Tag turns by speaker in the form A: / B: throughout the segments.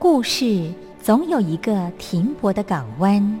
A: 故事总有一个停泊的港湾。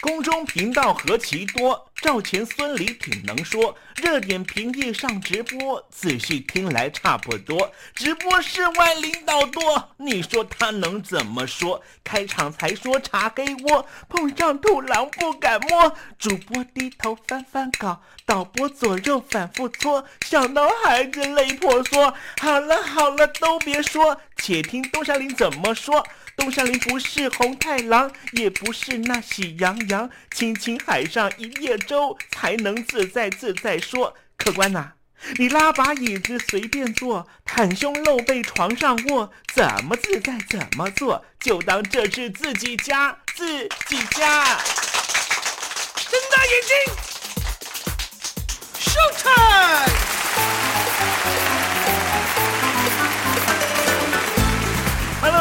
B: 宫中频道何其多，赵钱孙李挺能说。热点平地上直播，仔细听来差不多。直播室外领导多，你说他能怎么说？开场才说茶黑窝，碰上土狼不敢摸。主播低头翻翻稿，导播左右反复搓，想到孩子泪婆娑。好了好了，都别说，且听东山林怎么说。东山林不是红太狼，也不是那喜羊羊，亲亲海上一叶周，才能自在自在说。客官呐、你拉把椅子随便坐，袒胸露背床上卧，怎么自在怎么做，就当这是自己家，自己家。睁大眼睛，show time！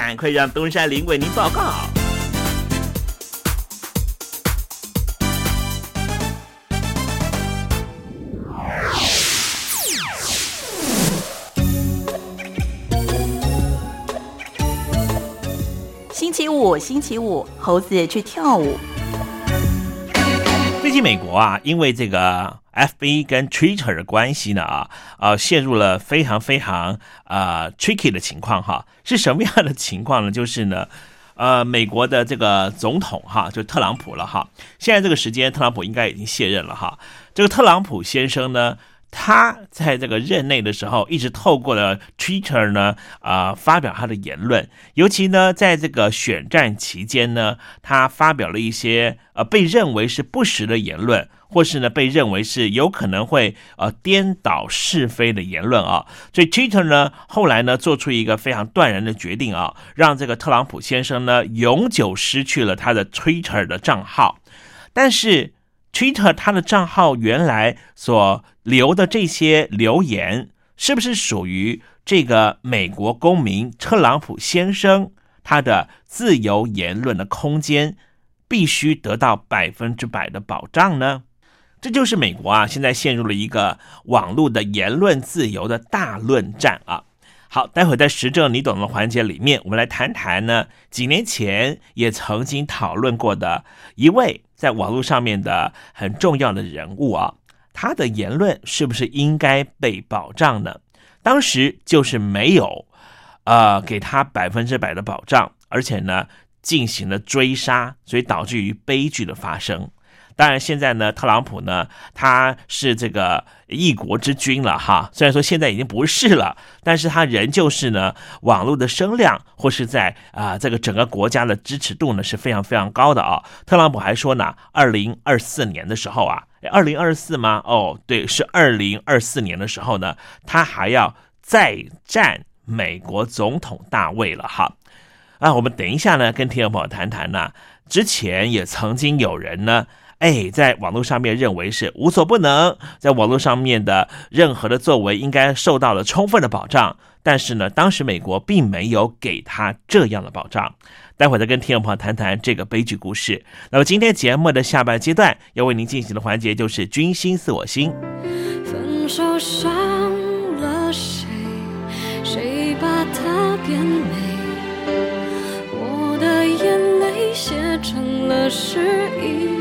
B: 赶快让东山林为您报告。
C: 星期五，星期五，猴子去跳舞。
B: 最近美国啊，因为这个 FB 跟 Twitter 的关系呢啊，呃，陷入了非常非常呃 tricky 的情况哈。是什么样的情况呢？就是呢，呃，美国的这个总统哈，就特朗普了哈。现在这个时间，特朗普应该已经卸任了哈。这个特朗普先生呢。他在这个任内的时候，一直透过了 Twitter 呢，啊，发表他的言论。尤其呢，在这个选战期间呢，他发表了一些呃被认为是不实的言论，或是呢被认为是有可能会呃颠倒是非的言论啊。所以 Twitter 呢，后来呢做出一个非常断然的决定啊，让这个特朗普先生呢永久失去了他的 Twitter 的账号。但是 Twitter 他的账号原来所留的这些留言，是不是属于这个美国公民特朗普先生他的自由言论的空间，必须得到百分之百的保障呢？这就是美国啊，现在陷入了一个网络的言论自由的大论战啊。好，待会在实证你懂的环节里面，我们来谈谈呢，几年前也曾经讨论过的一位在网络上面的很重要的人物啊。他的言论是不是应该被保障呢？当时就是没有，呃，给他百分之百的保障，而且呢，进行了追杀，所以导致于悲剧的发生。当然，现在呢，特朗普呢，他是这个一国之君了哈。虽然说现在已经不是了，但是他仍旧是呢，网络的声量或是在啊这个整个国家的支持度呢是非常非常高的啊。特朗普还说呢，二零二四年的时候啊，二零二四吗？哦，对，是二零二四年的时候呢，他还要再战美国总统大位了哈。啊，我们等一下呢，跟听众朋友谈谈呢，之前也曾经有人呢。哎，在网络上面认为是无所不能，在网络上面的任何的作为应该受到了充分的保障，但是呢，当时美国并没有给他这样的保障。待会再跟听众朋友谈谈这个悲剧故事。那么今天节目的下半阶段要为您进行的环节就是“君心似我心”。分手伤了谁？谁把它变美？我的眼泪写成了诗意。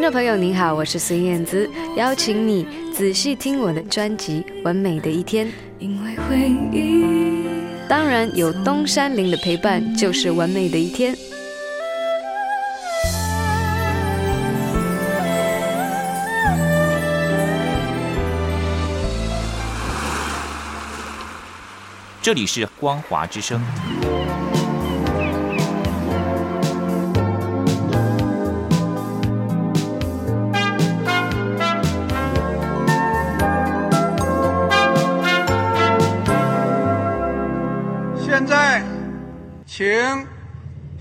D: 听众朋友您好，我是孙燕姿，邀请你仔细听我的专辑《完美的一天》。因为回忆，当然有东山林的陪伴，就是完美的一天。
E: 这里是光华之声。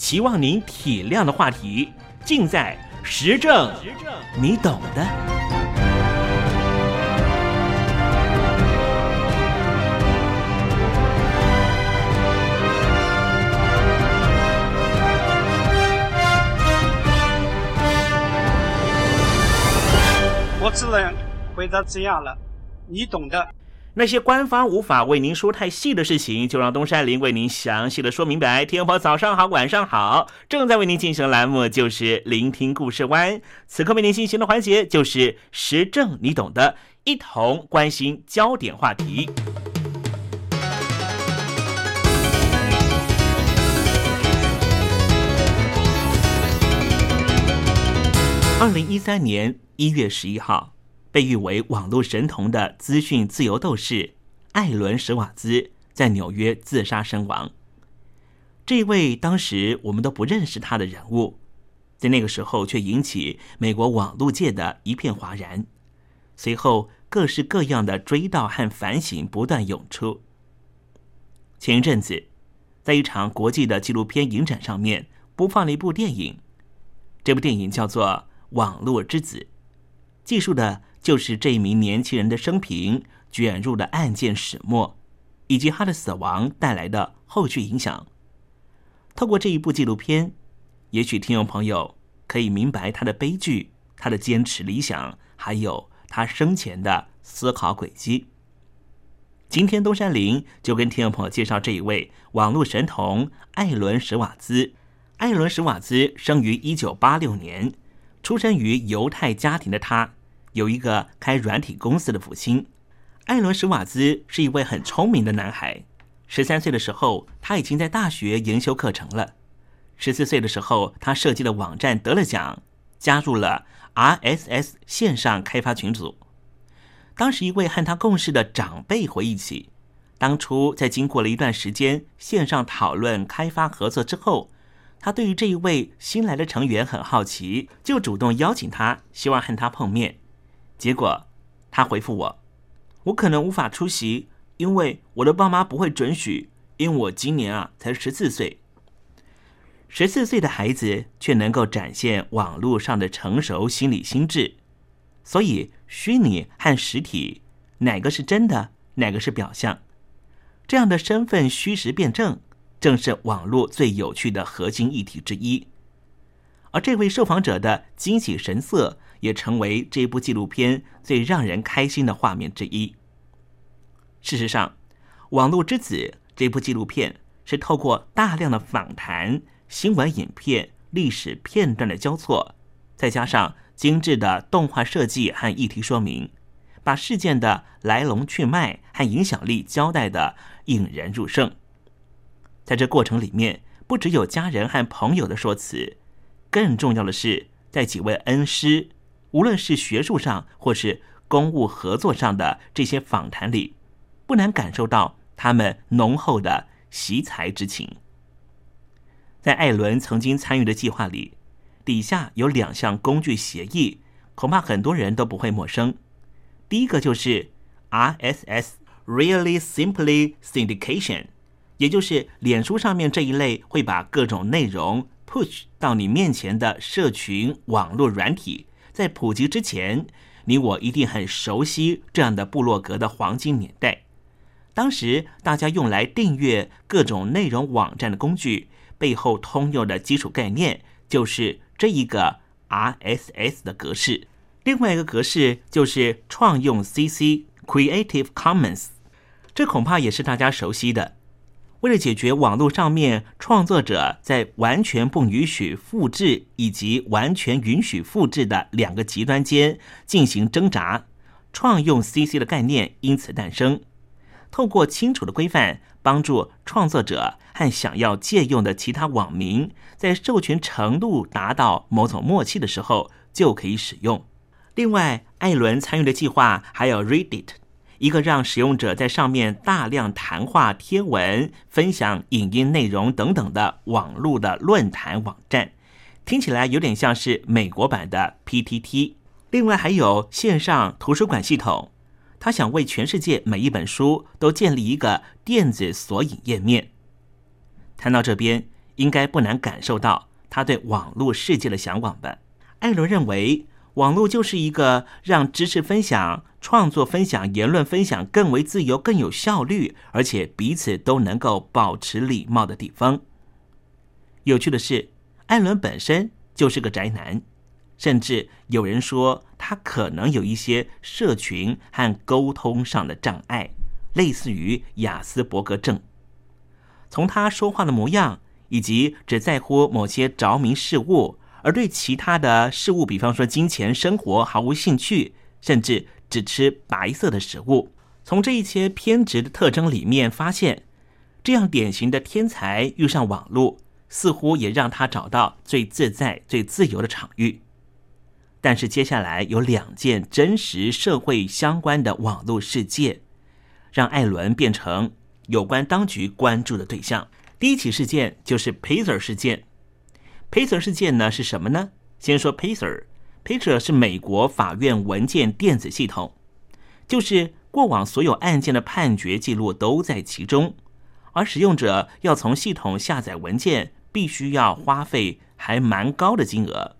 B: 期望您体谅的话题，尽在时政，你懂的。
F: 我只能回答这样了，你懂的。
B: 那些官方无法为您说太细的事情，就让东山林为您详细的说明白。天婆早上好，晚上好，正在为您进行的栏目就是聆听故事湾。此刻为您进行的环节就是时政，你懂的，一同关心焦点话题。二零一三年一月十一号。被誉为网络神童的资讯自由斗士艾伦·史瓦兹在纽约自杀身亡。这位当时我们都不认识他的人物，在那个时候却引起美国网络界的一片哗然。随后，各式各样的追悼和反省不断涌出。前一阵子，在一场国际的纪录片影展上面播放了一部电影，这部电影叫做《网络之子》，记述的。就是这一名年轻人的生平卷入了案件始末，以及他的死亡带来的后续影响。透过这一部纪录片，也许听众朋友可以明白他的悲剧、他的坚持理想，还有他生前的思考轨迹。今天东山林就跟听众朋友介绍这一位网络神童艾伦·史瓦兹。艾伦·史瓦兹生于一九八六年，出生于犹太家庭的他。有一个开软体公司的父亲，艾伦·史瓦兹是一位很聪明的男孩。十三岁的时候，他已经在大学研修课程了。十四岁的时候，他设计的网站得了奖，加入了 RSS 线上开发群组。当时，一位和他共事的长辈回忆起，当初在经过了一段时间线上讨论开发合作之后，他对于这一位新来的成员很好奇，就主动邀请他，希望和他碰面。结果，他回复我：“我可能无法出席，因为我的爸妈不会准许。因为我今年啊才十四岁。十四岁的孩子却能够展现网络上的成熟心理心智。所以，虚拟和实体哪个是真的，哪个是表象？这样的身份虚实辩证，正是网络最有趣的核心议题之一。而这位受访者的惊喜神色。”也成为这部纪录片最让人开心的画面之一。事实上，《网络之子》这部纪录片是透过大量的访谈、新闻影片、历史片段的交错，再加上精致的动画设计和议题说明，把事件的来龙去脉和影响力交代的引人入胜。在这过程里面，不只有家人和朋友的说辞，更重要的是在几位恩师。无论是学术上或是公务合作上的这些访谈里，不难感受到他们浓厚的惜才之情。在艾伦曾经参与的计划里，底下有两项工具协议，恐怕很多人都不会陌生。第一个就是 RSS（Really Simply Syndication），也就是脸书上面这一类会把各种内容 push 到你面前的社群网络软体。在普及之前，你我一定很熟悉这样的部落格的黄金年代。当时大家用来订阅各种内容网站的工具，背后通用的基础概念就是这一个 RSS 的格式。另外一个格式就是创用 CC（Creative Commons），这恐怕也是大家熟悉的。为了解决网络上面创作者在完全不允许复制以及完全允许复制的两个极端间进行挣扎，创用 CC 的概念因此诞生。透过清楚的规范，帮助创作者和想要借用的其他网民，在授权程度达到某种默契的时候，就可以使用。另外，艾伦参与的计划还有 Reddit，一个让使用者在上面大量谈话、贴文、分享影音内容等等的网络的论坛网站，听起来有点像是美国版的 PTT。另外，还有线上图书馆系统。他想为全世界每一本书都建立一个电子索引页面。谈到这边，应该不难感受到他对网络世界的向往吧？艾伦认为，网络就是一个让知识分享、创作分享、言论分享更为自由、更有效率，而且彼此都能够保持礼貌的地方。有趣的是，艾伦本身就是个宅男。甚至有人说，他可能有一些社群和沟通上的障碍，类似于雅斯伯格症。从他说话的模样，以及只在乎某些着迷事物，而对其他的事物，比方说金钱、生活毫无兴趣，甚至只吃白色的食物。从这一些偏执的特征里面发现，这样典型的天才遇上网络，似乎也让他找到最自在、最自由的场域。但是接下来有两件真实社会相关的网络事件，让艾伦变成有关当局关注的对象。第一起事件就是 Pacer 事件。Pacer 事件呢是什么呢？先说 Pacer，Pacer 是美国法院文件电子系统，就是过往所有案件的判决记录都在其中，而使用者要从系统下载文件，必须要花费还蛮高的金额。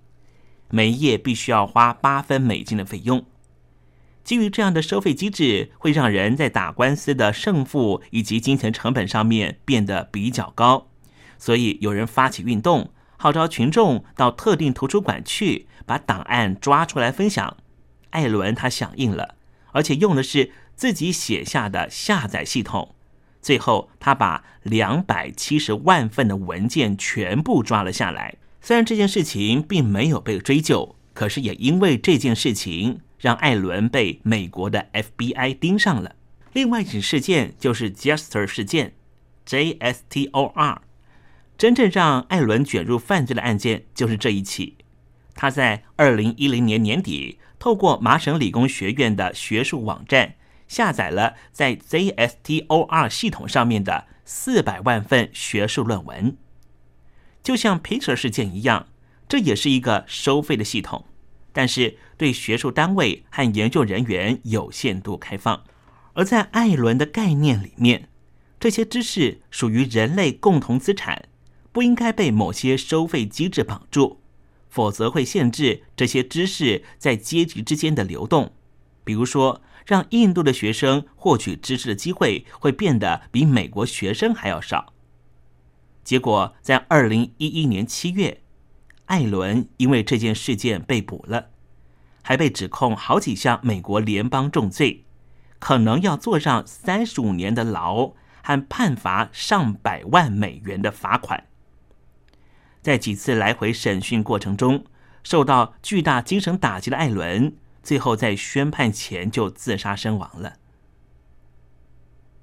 B: 每页必须要花八分美金的费用。基于这样的收费机制，会让人在打官司的胜负以及金钱成本上面变得比较高。所以有人发起运动，号召群众到特定图书馆去把档案抓出来分享。艾伦他响应了，而且用的是自己写下的下载系统。最后，他把两百七十万份的文件全部抓了下来。虽然这件事情并没有被追究，可是也因为这件事情，让艾伦被美国的 FBI 盯上了。另外一起事件就是 Jester 事件，J-S-T-O-R。真正让艾伦卷入犯罪的案件就是这一起。他在二零一零年年底，透过麻省理工学院的学术网站，下载了在 ZSTOR 系统上面的四百万份学术论文。就像 Peter 事件一样，这也是一个收费的系统，但是对学术单位和研究人员有限度开放。而在艾伦的概念里面，这些知识属于人类共同资产，不应该被某些收费机制绑住，否则会限制这些知识在阶级之间的流动。比如说，让印度的学生获取知识的机会会变得比美国学生还要少。结果，在二零一一年七月，艾伦因为这件事件被捕了，还被指控好几项美国联邦重罪，可能要坐上三十五年的牢和判罚上百万美元的罚款。在几次来回审讯过程中，受到巨大精神打击的艾伦，最后在宣判前就自杀身亡了。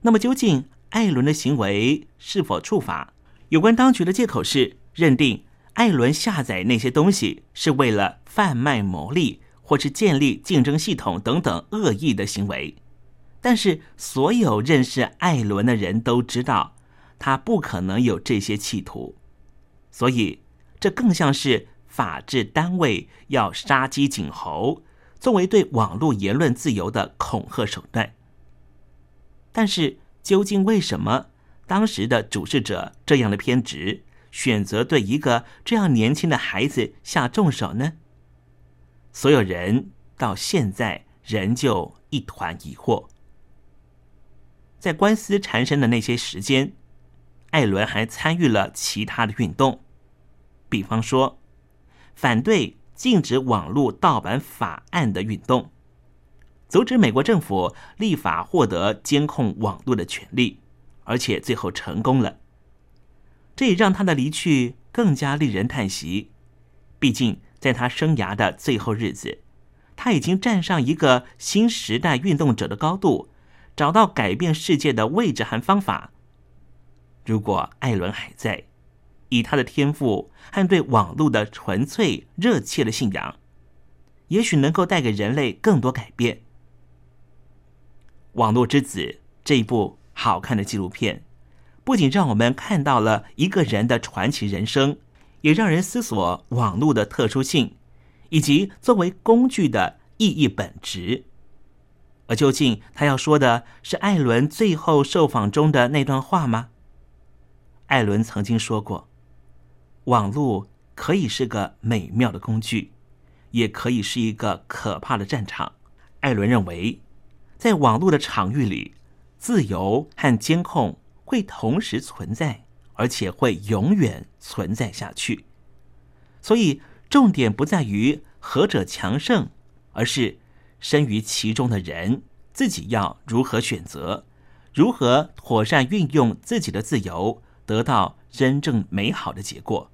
B: 那么，究竟艾伦的行为是否触法？有关当局的借口是认定艾伦下载那些东西是为了贩卖牟利，或是建立竞争系统等等恶意的行为。但是，所有认识艾伦的人都知道，他不可能有这些企图。所以，这更像是法治单位要杀鸡儆猴，作为对网络言论自由的恐吓手段。但是，究竟为什么？当时的主事者这样的偏执，选择对一个这样年轻的孩子下重手呢？所有人到现在仍旧一团疑惑。在官司缠身的那些时间，艾伦还参与了其他的运动，比方说反对禁止网络盗版法案的运动，阻止美国政府立法获得监控网络的权利。而且最后成功了，这也让他的离去更加令人叹息。毕竟在他生涯的最后日子，他已经站上一个新时代运动者的高度，找到改变世界的位置和方法。如果艾伦还在，以他的天赋和对网络的纯粹热切的信仰，也许能够带给人类更多改变。《网络之子》这一部好看的纪录片，不仅让我们看到了一个人的传奇人生，也让人思索网络的特殊性，以及作为工具的意义本质。而究竟他要说的是艾伦最后受访中的那段话吗？艾伦曾经说过：“网络可以是个美妙的工具，也可以是一个可怕的战场。”艾伦认为，在网络的场域里，自由和监控会同时存在，而且会永远存在下去。所以，重点不在于何者强盛，而是。身于其中的人自己要如何选择，如何妥善运用自己的自由，得到真正美好的结果。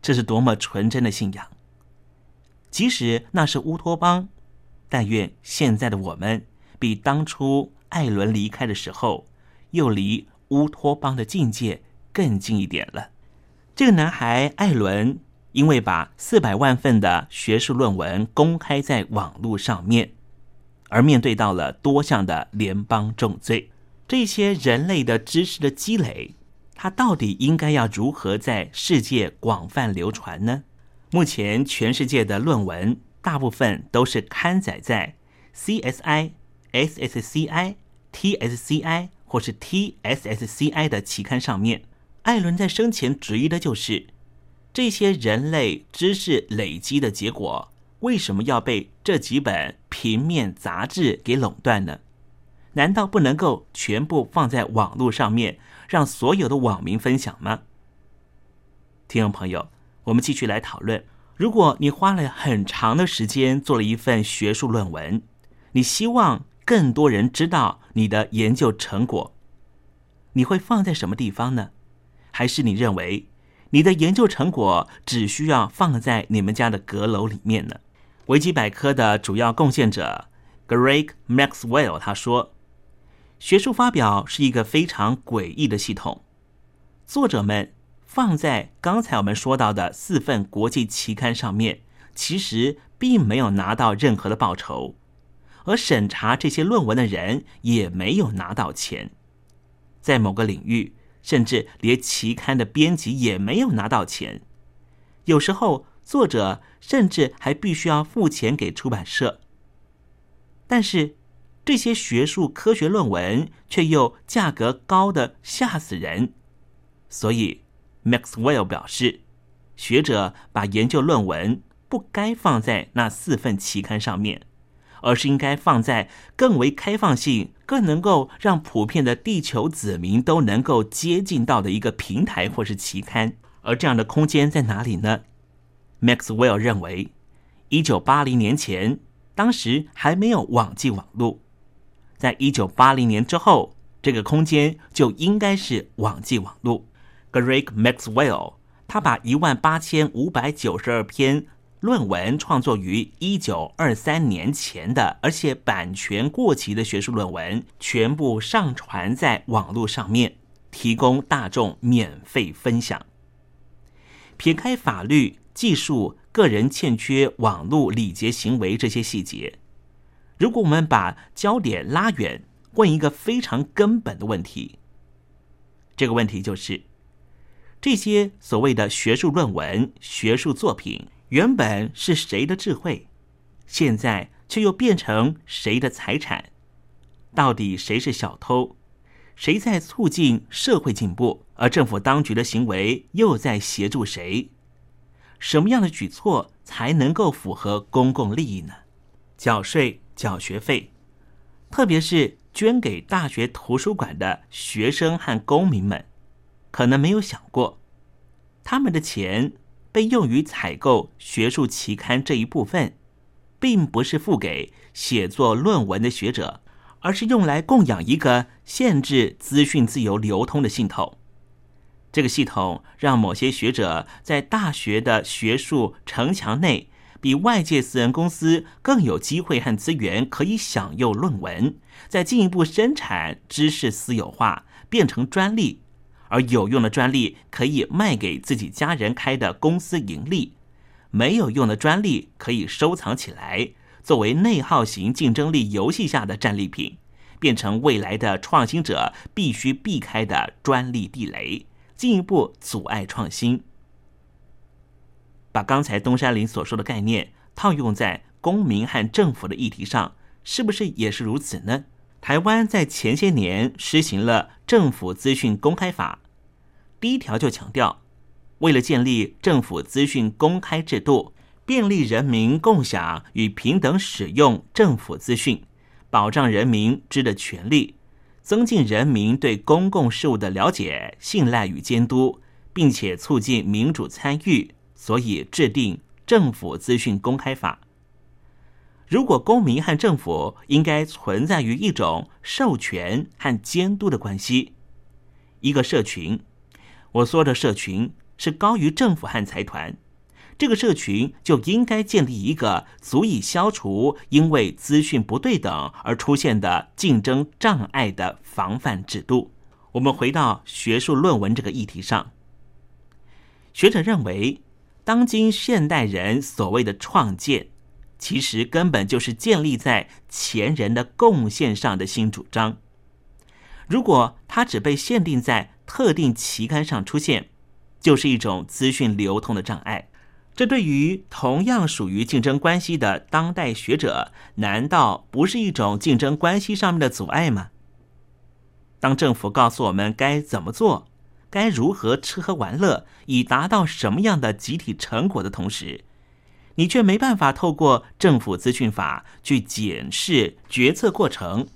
B: 这是多么纯真的信仰！即使那是乌托邦，但愿现在的我们比当初艾伦离开的时候，又离乌托邦的境界更近一点了。这个男孩艾伦。因为把四百万份的学术论文公开在网络上面，而面对到了多项的联邦重罪。这些人类的知识的积累，它到底应该要如何在世界广泛流传呢？目前全世界的论文大部分都是刊载在 CSI、SSCI、TSCI 或是 TSSCI 的期刊上面。艾伦在生前质疑的就是。这些人类知识累积的结果，为什么要被这几本平面杂志给垄断呢？难道不能够全部放在网络上面，让所有的网民分享吗？听众朋友，我们继续来讨论：如果你花了很长的时间做了一份学术论文，你希望更多人知道你的研究成果，你会放在什么地方呢？还是你认为？你的研究成果只需要放在你们家的阁楼里面呢？维基百科的主要贡献者 Greg Maxwell 他说：“学术发表是一个非常诡异的系统。作者们放在刚才我们说到的四份国际期刊上面，其实并没有拿到任何的报酬，而审查这些论文的人也没有拿到钱。在某个领域。”甚至连期刊的编辑也没有拿到钱，有时候作者甚至还必须要付钱给出版社。但是这些学术科学论文却又价格高的吓死人，所以 Maxwell 表示，学者把研究论文不该放在那四份期刊上面。而是应该放在更为开放性、更能够让普遍的地球子民都能够接近到的一个平台或是期刊。而这样的空间在哪里呢？Maxwell 认为，一九八零年前，当时还没有网际网络；在一九八零年之后，这个空间就应该是网际网络。Greg Maxwell 他把一万八千五百九十二篇。论文创作于一九二三年前的，而且版权过期的学术论文，全部上传在网络上面，提供大众免费分享。撇开法律、技术、个人欠缺网络礼节行为这些细节，如果我们把焦点拉远，问一个非常根本的问题，这个问题就是：这些所谓的学术论文、学术作品。原本是谁的智慧，现在却又变成谁的财产？到底谁是小偷？谁在促进社会进步？而政府当局的行为又在协助谁？什么样的举措才能够符合公共利益呢？缴税、缴学费，特别是捐给大学图书馆的学生和公民们，可能没有想过，他们的钱。被用于采购学术期刊这一部分，并不是付给写作论文的学者，而是用来供养一个限制资讯自由流通的系统。这个系统让某些学者在大学的学术城墙内比外界私人公司更有机会和资源可以享用论文，再进一步生产知识私有化，变成专利，而有用的专利可以卖给自己家人开的公司盈利，没有用的专利可以收藏起来，作为内耗型竞争力游戏下的战利品，变成未来的创新者必须避开的专利地雷，进一步阻碍创新。把刚才东山林所说的概念套用在公民和政府的议题上，是不是也是如此呢？台湾在前些年实行了《政府资讯公开法》，第一条就强调，为了建立政府资讯公开制度，便利人民共享与平等使用政府资讯，保障人民知的权利，增进人民对公共事务的了解、信赖与监督，并且促进民主参与。所以制定政府资讯公开法。如果公民和政府应该存在于一种授权和监督的关系，一个社群，我说的社群是高于政府和财团，这个社群就应该建立一个足以消除因为资讯不对等而出现的竞争障碍的防范制度。我们回到学术论文这个议题上，学者认为。当今现代人所谓的创建，其实根本就是建立在前人的贡献上的新主张。如果它只被限定在特定期刊上出现，就是一种资讯流通的障碍。这对于同样属于竞争关系的当代学者，难道不是一种竞争关系上面的阻碍吗？当政府告诉我们该怎么做？该如何吃喝玩乐，以达到什么样的集体成果的同时，你却没办法透过政府资讯法去检视决策过程，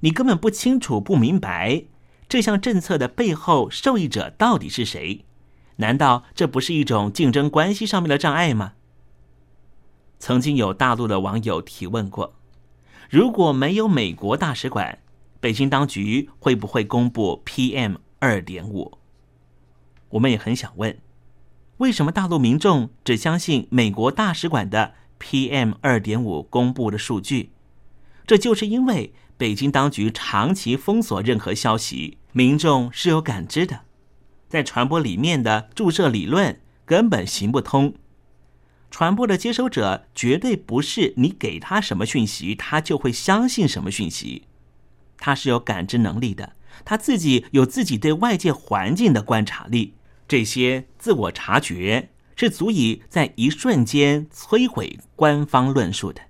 B: 你根本不清楚、不明白这项政策的背后受益者到底是谁？难道这不是一种竞争关系上面的障碍吗？曾经有大陆的网友提问过：如果没有美国大使馆，北京当局会不会公布 PM 二点五？我们也很想问，为什么大陆民众只相信美国大使馆的 PM 二点五公布的数据？这就是因为北京当局长期封锁任何消息，民众是有感知的，在传播里面的注射理论根本行不通。传播的接收者绝对不是你给他什么讯息，他就会相信什么讯息，他是有感知能力的，他自己有自己对外界环境的观察力。这些自我察觉是足以在一瞬间摧毁官方论述的。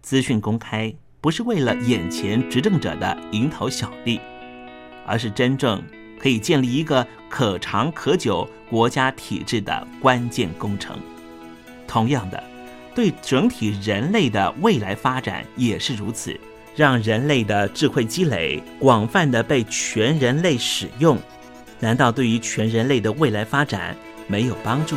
B: 资讯公开不是为了眼前执政者的蝇头小利，而是真正可以建立一个可长可久国家体制的关键工程。同样的，对整体人类的未来发展也是如此，让人类的智慧积累广泛的被全人类使用。难道对于全人类的未来发展没有帮助？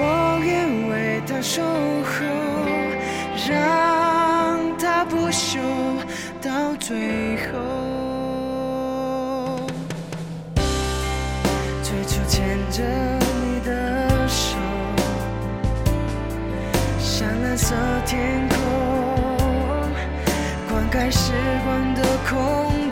A: 我愿为他守候让他不朽到最后。最初牵着你的手像蓝色天空灌溉时光的空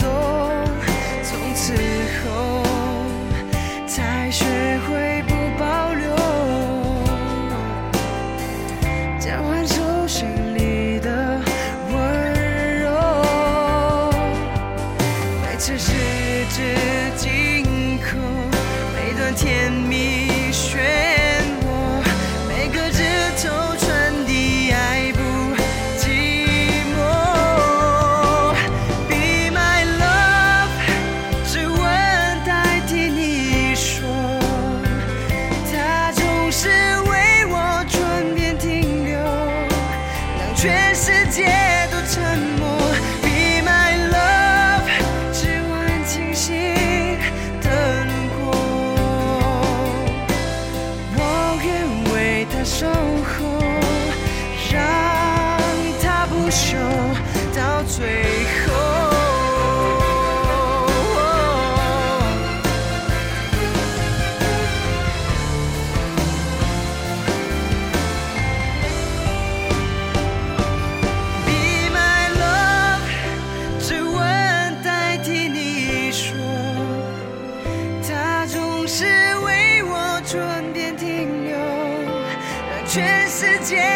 G: 这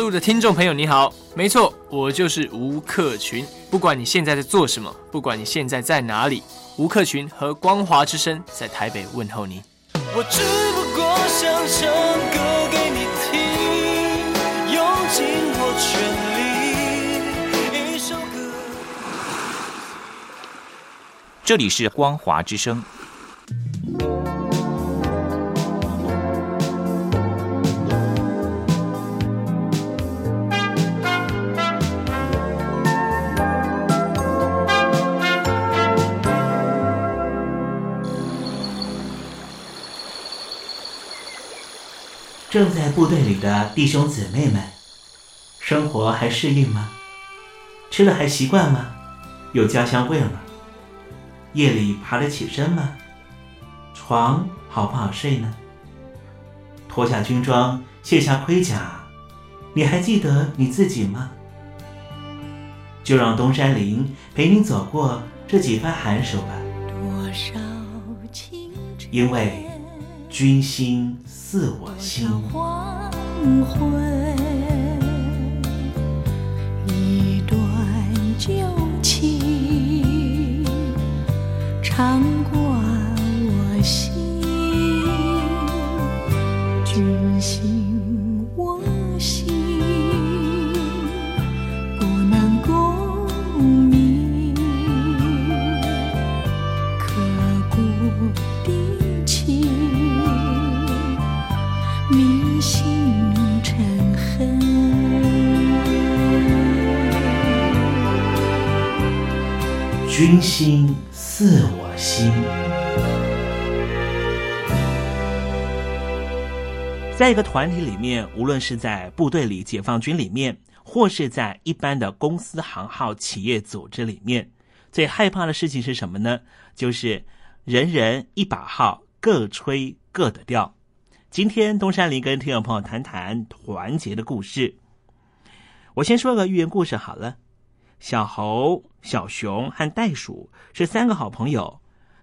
H: 陆的听众朋友，你好，没错，我就是吴克群。不管你现在在做什么，不管你现在在哪里，吴克群和光华之声在台北问候您。
I: 我只不过想唱歌给你听，用尽我全力，一首歌。
E: 这里是光华之声。
B: 正在部队里的弟兄姊妹们，生活还适应吗？吃了还习惯吗？有家乡味儿吗？夜里爬得起身吗？床好不好睡呢？脱下军装，卸下盔甲，你还记得你自己吗？就让东山林陪你走过这几番寒暑吧，
J: 多少情
B: 因为军心似我心。军心似我心。在一个团体里面，无论是在部队里、解放军里面，或是在一般的公司行号、企业组织里面，最害怕的事情是什么呢？就是人人一把号，各吹各的调。今天东山林跟听众朋友谈谈团结的故事。我先说个寓言故事好了。小猴、小熊和袋鼠是三个好朋友，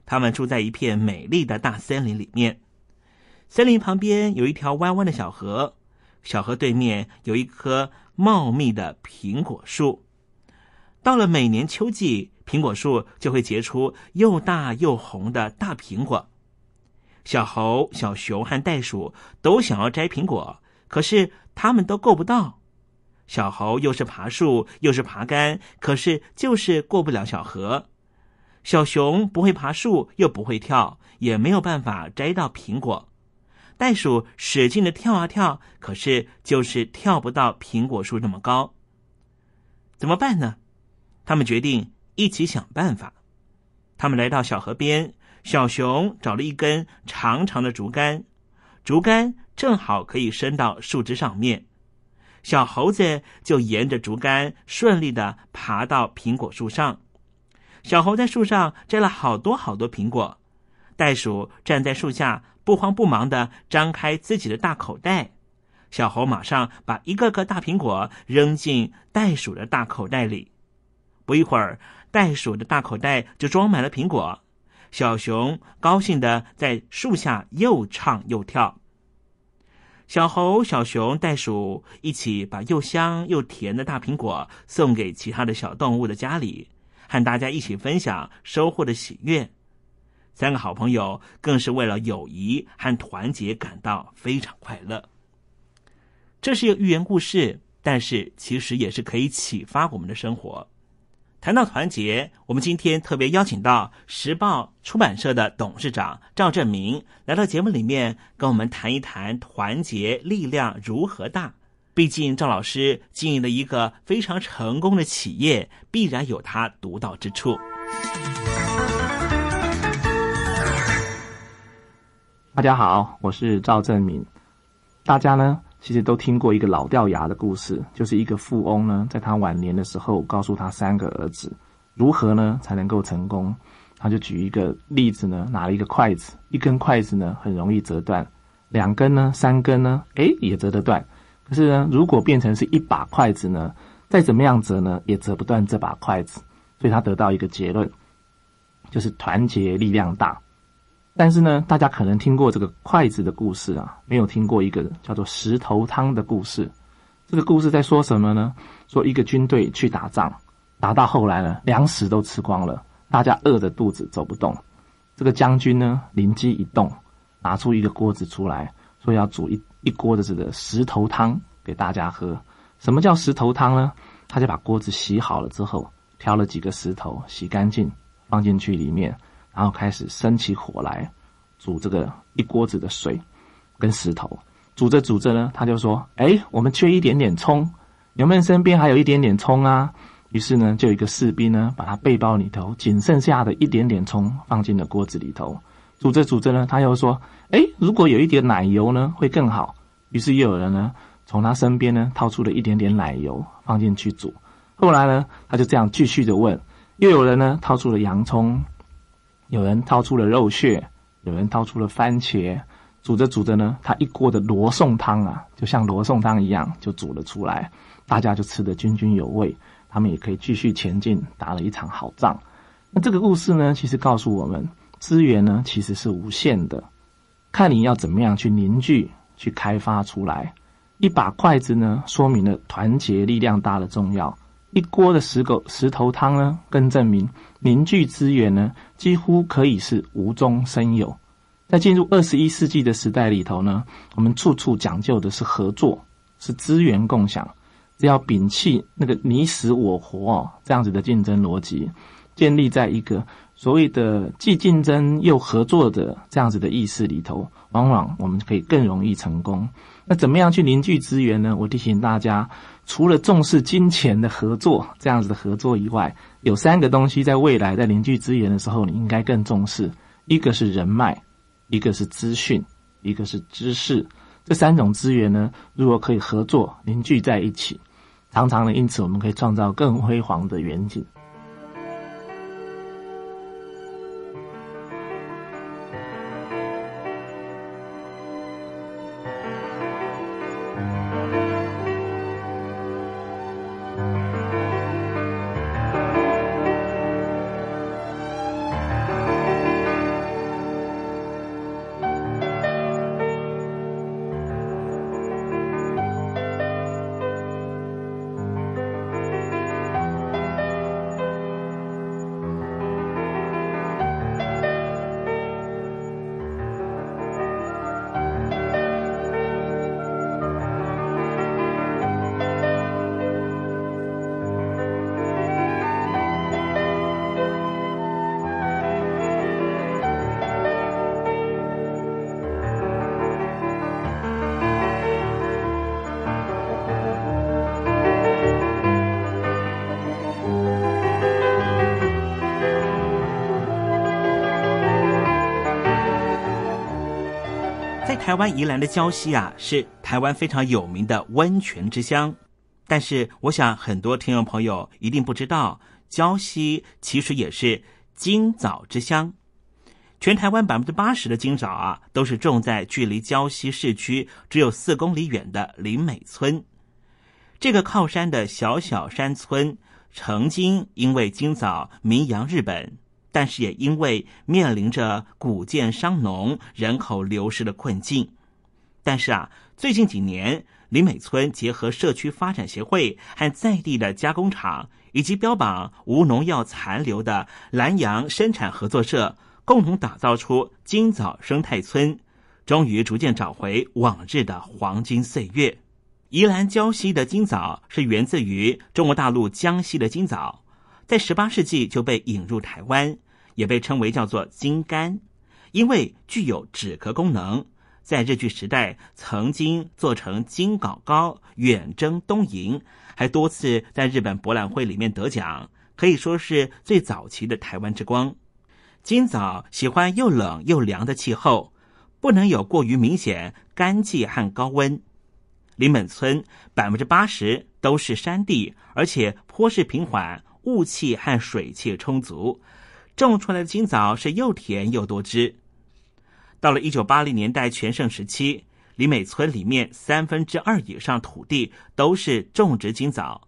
B: 他们住在一片美丽的大森林里面。森林旁边有一条弯弯的小河，小河对面有一棵茂密的苹果树。到了每年秋季，苹果树就会结出又大又红的大苹果。小猴、小熊和袋鼠都想要摘苹果，可是他们都够不到。小猴又是爬树又是爬杆，可是就是过不了小河。小熊不会爬树又不会跳，也没有办法摘到苹果。袋鼠使劲的跳啊跳，可是就是跳不到苹果树那么高。怎么办呢？他们决定一起想办法。他们来到小河边，小熊找了一根长长的竹竿，竹竿正好可以伸到树枝上面。小猴子就沿着竹竿顺利的爬到苹果树上。小猴在树上摘了好多好多苹果。袋鼠站在树下，不慌不忙的张开自己的大口袋。小猴马上把一个个大苹果扔进袋鼠的大口袋里。不一会儿，袋鼠的大口袋就装满了苹果。小熊高兴的在树下又唱又跳。小猴、小熊、袋鼠一起把又香又甜的大苹果送给其他的小动物的家里，和大家一起分享收获的喜悦。三个好朋友更是为了友谊和团结感到非常快乐。这是一个寓言故事，但是其实也是可以启发我们的生活。谈到团结，我们今天特别邀请到时报出版社的董事长赵正明来到节目里面，跟我们谈一谈团结力量如何大。毕竟赵老师经营的一个非常成功的企业，必然有他独到之处。
K: 大家好，我是赵正明。大家呢？其实都听过一个老掉牙的故事，就是一个富翁呢，在他晚年的时候，告诉他三个儿子如何呢才能够成功。他就举一个例子呢，拿了一个筷子，一根筷子呢很容易折断，两根呢、三根呢，诶也折得断。可是呢，如果变成是一把筷子呢，再怎么样折呢，也折不断这把筷子。所以他得到一个结论，就是团结力量大。但是呢，大家可能听过这个筷子的故事啊，没有听过一个叫做石头汤的故事。这个故事在说什么呢？说一个军队去打仗，打到后来呢，粮食都吃光了，大家饿着肚子走不动。这个将军呢，灵机一动，拿出一个锅子出来，说要煮一一锅的这个石头汤给大家喝。什么叫石头汤呢？他就把锅子洗好了之后，挑了几个石头，洗干净，放进去里面。然后开始生起火来，煮这个一锅子的水跟石头，煮着煮着呢，他就说：“哎，我们缺一点点葱，有没有身边还有一点点葱啊？”于是呢，就有一个士兵呢，把他背包里头仅剩下的一点点葱放进了锅子里头，煮着煮着呢，他又说：“哎，如果有一点奶油呢，会更好。”于是又有人呢，从他身边呢掏出了一点点奶油放进去煮。后来呢，他就这样继续的问，又有人呢掏出了洋葱。有人掏出了肉屑，有人掏出了番茄，煮着煮着呢，他一锅的罗宋汤啊，就像罗宋汤一样，就煮了出来，大家就吃得津津有味，他们也可以继续前进，打了一场好仗。那这个故事呢，其实告诉我们，资源呢其实是无限的，看你要怎么样去凝聚、去开发出来。一把筷子呢，说明了团结力量大的重要。一锅的石狗石头汤呢，更证明凝聚资源呢，几乎可以是无中生有。在进入二十一世纪的时代里头呢，我们处处讲究的是合作，是资源共享。只要摒弃那个你死我活这样子的竞争逻辑，建立在一个所谓的既竞争又合作的这样子的意识里头，往往我们可以更容易成功。那怎么样去凝聚资源呢？我提醒大家。除了重视金钱的合作这样子的合作以外，有三个东西在未来在凝聚资源的时候，你应该更重视。一个是人脉，一个是资讯，一个是知识。这三种资源呢，如果可以合作凝聚在一起，常常呢，因此我们可以创造更辉煌的远景。
B: 台湾宜兰的礁溪啊，是台湾非常有名的温泉之乡。但是，我想很多听众朋友一定不知道，礁溪其实也是金枣之乡。全台湾百分之八十的金枣啊，都是种在距离礁溪市区只有四公里远的林美村。这个靠山的小小山村，曾经因为金枣名扬日本。但是也因为面临着古建商农人口流失的困境，但是啊，最近几年林美村结合社区发展协会和在地的加工厂，以及标榜无农药残留的南洋生产合作社，共同打造出金枣生态村，终于逐渐找回往日的黄金岁月。宜兰礁溪的金枣是源自于中国大陆江西的金枣，在十八世纪就被引入台湾。也被称为叫做金柑，因为具有止咳功能，在日据时代曾经做成金枣糕远征东瀛，还多次在日本博览会里面得奖，可以说是最早期的台湾之光。金枣喜欢又冷又凉的气候，不能有过于明显干季和高温。林本村百分之八十都是山地，而且坡势平缓，雾气和水汽充足。种出来的金枣是又甜又多汁。到了一九八零年代全盛时期，李美村里面三分之二以上土地都是种植金枣。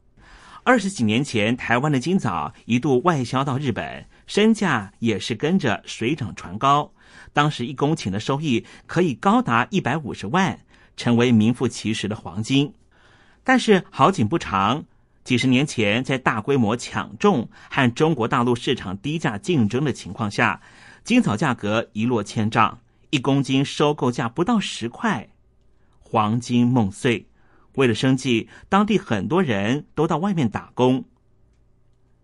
B: 二十几年前，台湾的金枣一度外销到日本，身价也是跟着水涨船高。当时一公顷的收益可以高达一百五十万，成为名副其实的黄金。但是好景不长。几十年前，在大规模抢种和中国大陆市场低价竞争的情况下，金枣价格一落千丈，一公斤收购价不到十块，黄金梦碎。为了生计，当地很多人都到外面打工。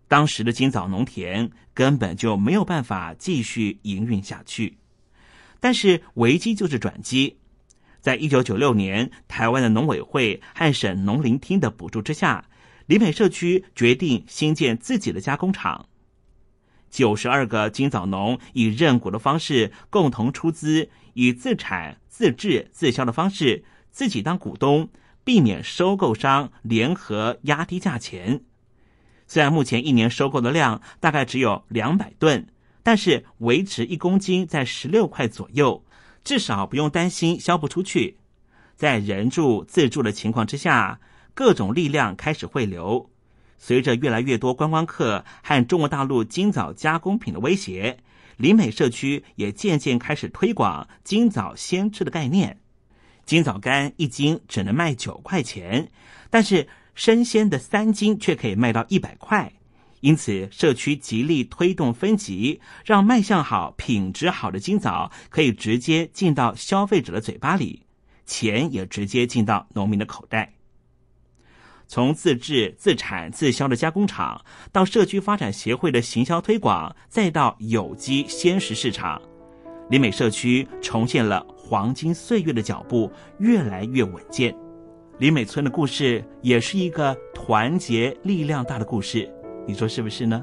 B: 当时的金枣农田根本就没有办法继续营运下去。但是危机就是转机，在一九九六年，台湾的农委会和省农林厅的补助之下。林美社区决定新建自己的加工厂，九十二个金枣农以认股的方式共同出资，以自产自制自销的方式自己当股东，避免收购商联合压低价钱。虽然目前一年收购的量大概只有两百吨，但是维持一公斤在十六块左右，至少不用担心销不出去。在人住自住的情况之下。各种力量开始汇流，随着越来越多观光客和中国大陆金枣加工品的威胁，林美社区也渐渐开始推广金枣鲜吃的概念。金枣干一斤只能卖九块钱，但是生鲜的三斤却可以卖到一百块。因此，社区极力推动分级，让卖相好、品质好的金枣可以直接进到消费者的嘴巴里，钱也直接进到农民的口袋。从自制、自产、自销的加工厂，到社区发展协会的行销推广，再到有机鲜食市场，林美社区重现了黄金岁月的脚步，越来越稳健。林美村的故事也是一个团结力量大的故事，你说是不是呢？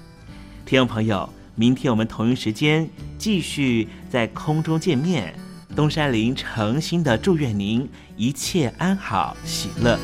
B: 听众朋友，明天我们同一时间继续在空中见面。东山林诚心的祝愿您一切安好，喜乐。